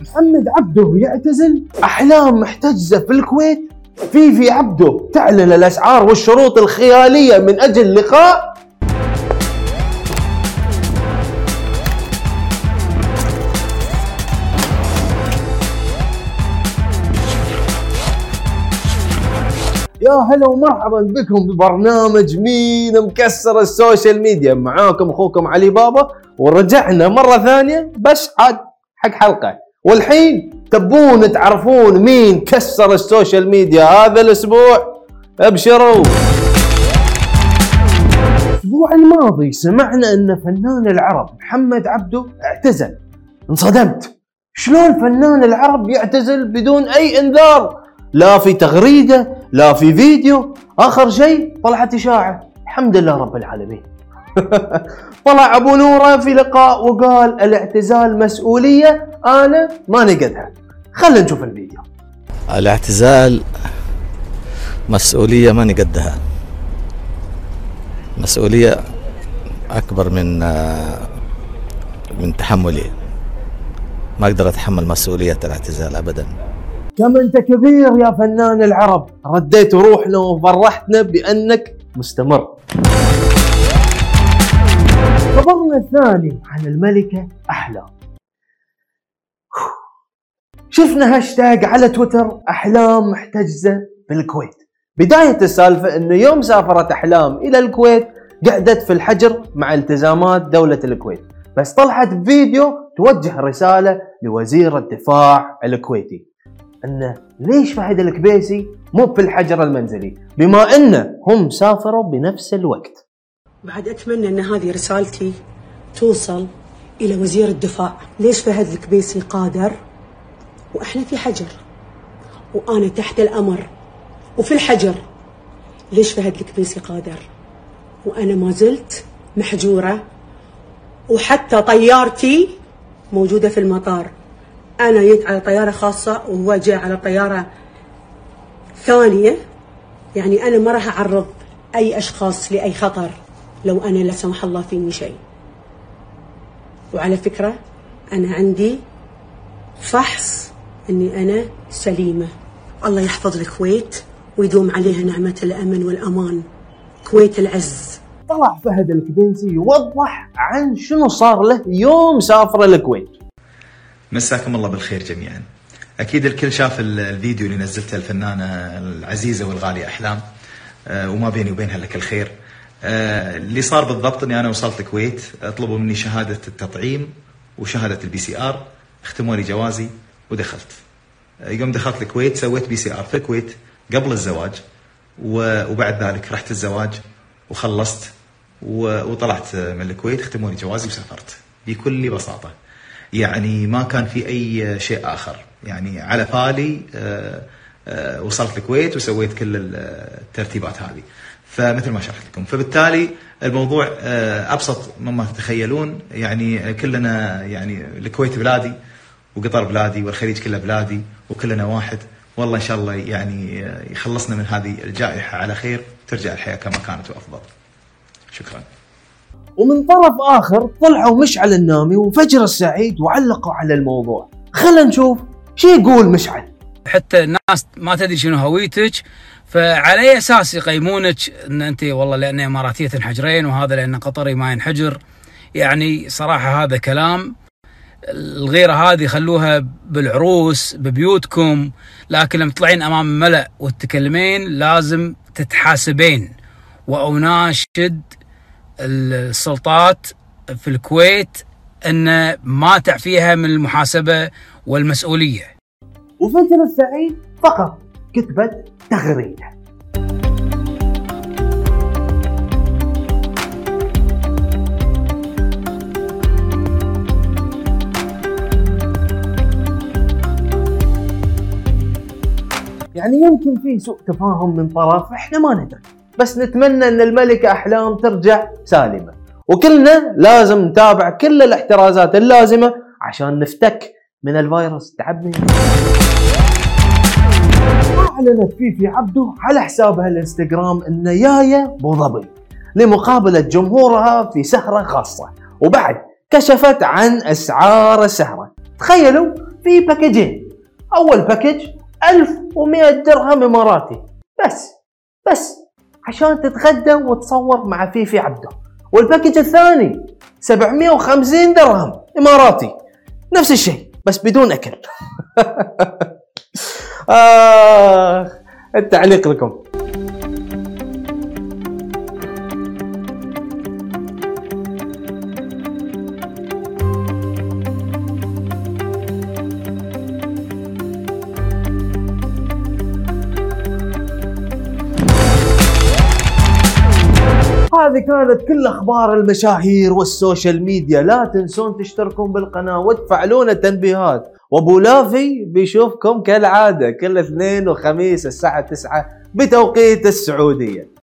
محمد عبده يعتزل. أحلام محتجزة في الكويت. فيفي عبده تعلن الاسعار والشروط الخيالية من أجل لقاء يا هلا ومرحبا بكم ببرنامج مين مكسر السوشيال ميديا. معاكم أخوكم علي بابا ورجعنا مرة ثانية. بس عاد حق حلقة. والحين تبون تعرفون مين كسر السوشيال ميديا هذا الأسبوع؟ ابشروا. الأسبوع الماضي سمعنا أن فنان العرب محمد عبده اعتزل. انصدمت. شلون فنان العرب يعتزل بدون أي إنذار؟ لا في تغريدة لا في فيديو. آخر شيء طلعت إشاعة. الحمد لله رب العالمين. طلع أبو نورة في لقاء وقال الاعتزال مسؤولية أنا ما نقدها خلينا نشوف الفيديو. الاعتزال مسؤولية ماني قدها مسؤولية أكبر من من تحملي. ما أقدر أتحمل مسؤولية الاعتزال أبدا. كم أنت كبير يا فنان العرب. رديت روحنا وفرحتنا بأنك مستمر. خبرنا الثاني عن الملكة أحلام شفنا هاشتاج على تويتر أحلام محتجزة بالكويت. بداية السالفة أنه يوم سافرت أحلام إلى الكويت قعدت في الحجر مع التزامات دولة الكويت. بس طلعت بفيديو توجه رسالة لوزير الدفاع الكويتي. إنه ليش فهد الكبيسي مو في الحجر المنزلي؟ بما إنه هم سافروا بنفس الوقت. بعد أتمنى أن هذه رسالتي توصل إلى وزير الدفاع. ليش فهد الكبيسي قادر وأحنا في حجر وأنا تحت الأمر وفي الحجر. ليش فهد الكبيسي قادر وأنا ما زلت محجورة وحتى طيارتي موجودة في المطار. أنا جيت على طيارة خاصة وهو جاء على طيارة ثانية. يعني أنا ما راح أعرض أي أشخاص لأي خطر. لو أنا لا سمح الله فيني شيء. وعلى فكرة أنا عندي فحص أني أنا سليمة. الله يحفظ الكويت ويدوم عليها نعمة الأمن والأمان. كويت العز. طلع فهد الكبيسي يوضح عن شنو صار له يوم سافر الكويت. مساكم الله بالخير جميعا. أكيد الكل شاف الفيديو اللي نزلته الفنانة العزيزة والغالية أحلام. أه وما بيني وبينها لك الخير أه اللي صار بالضبط إني أنا وصلت الكويت طلبوا مني شهادة التطعيم وشهادة ال PCR ختموا لي جوازي ودخلت. أه يوم دخلت الكويت سويت PCR في الكويت قبل الزواج وبعد ذلك رحت الزواج وخلصت وطلعت من الكويت ختموا لي جوازي وسافرت بكل بساطة. يعني ما كان في أي شيء آخر. يعني على بالي وصلت الكويت وسويت كل الترتيبات هذه. فمثل ما شرحت لكم. فبالتالي الموضوع أبسط مما تتخيلون يعني كلنا يعني الكويت بلادي وقطر بلادي والخليج كله بلادي وكلنا واحد. والله إن شاء الله يعني يخلصنا من هذه الجائحة. على خير ترجع الحياة كما كانت وأفضل. شكرا. ومن طرف آخر طلعوا مشعل النامي وفجر السعيد وعلقوا على الموضوع. خلينا نشوف شو يقول مشعل. حتى الناس ما تدري شنو هويتك فعلى أي أساس يقيمونك؟ إن أنت والله لأن إماراتية تنحجرين وهذا لأن قطري ما ينحجر. يعني صراحة هذا كلام الغيرة هذه خلوها بالعروس ببيوتكم لكن لما تطلعين أمام ملأ وتتكلمين لازم تتحاسبين. وأناشد السلطات في الكويت إن ما تعفيها من المحاسبة والمسؤولية. وفجر السعيد فقط. كتبت تغريده. يعني يمكن في سوء تفاهم من طرف إحنا ما ندري. بس نتمنى إن الملكة أحلام ترجع سالمة. وكلنا لازم نتابع كل الاحترازات اللازمة عشان نفتك من الفيروس. تعبني. أعلنت فيفي عبده على حسابها الإنستغرام إن جاية ابو ظبي لمقابلة جمهورها في سهرة خاصة وبعد كشفت عن أسعار السهرة. تخيلوا في package ين أول package 1100 درهم إماراتي. بس بس عشان تتغدى وتصور مع فيفي عبده. وال package الثاني 750 درهم إماراتي. نفس الشيء بس بدون أكل. آه التعليق لكم. هذه كانت كل أخبار المشاهير والسوشيال ميديا. لا تنسون تشتركون بالقناة وتفعلون التنبيهات. وابو لافي بيشوفكم كالعادة كل اثنين وخميس الساعة 9 بتوقيت السعودية.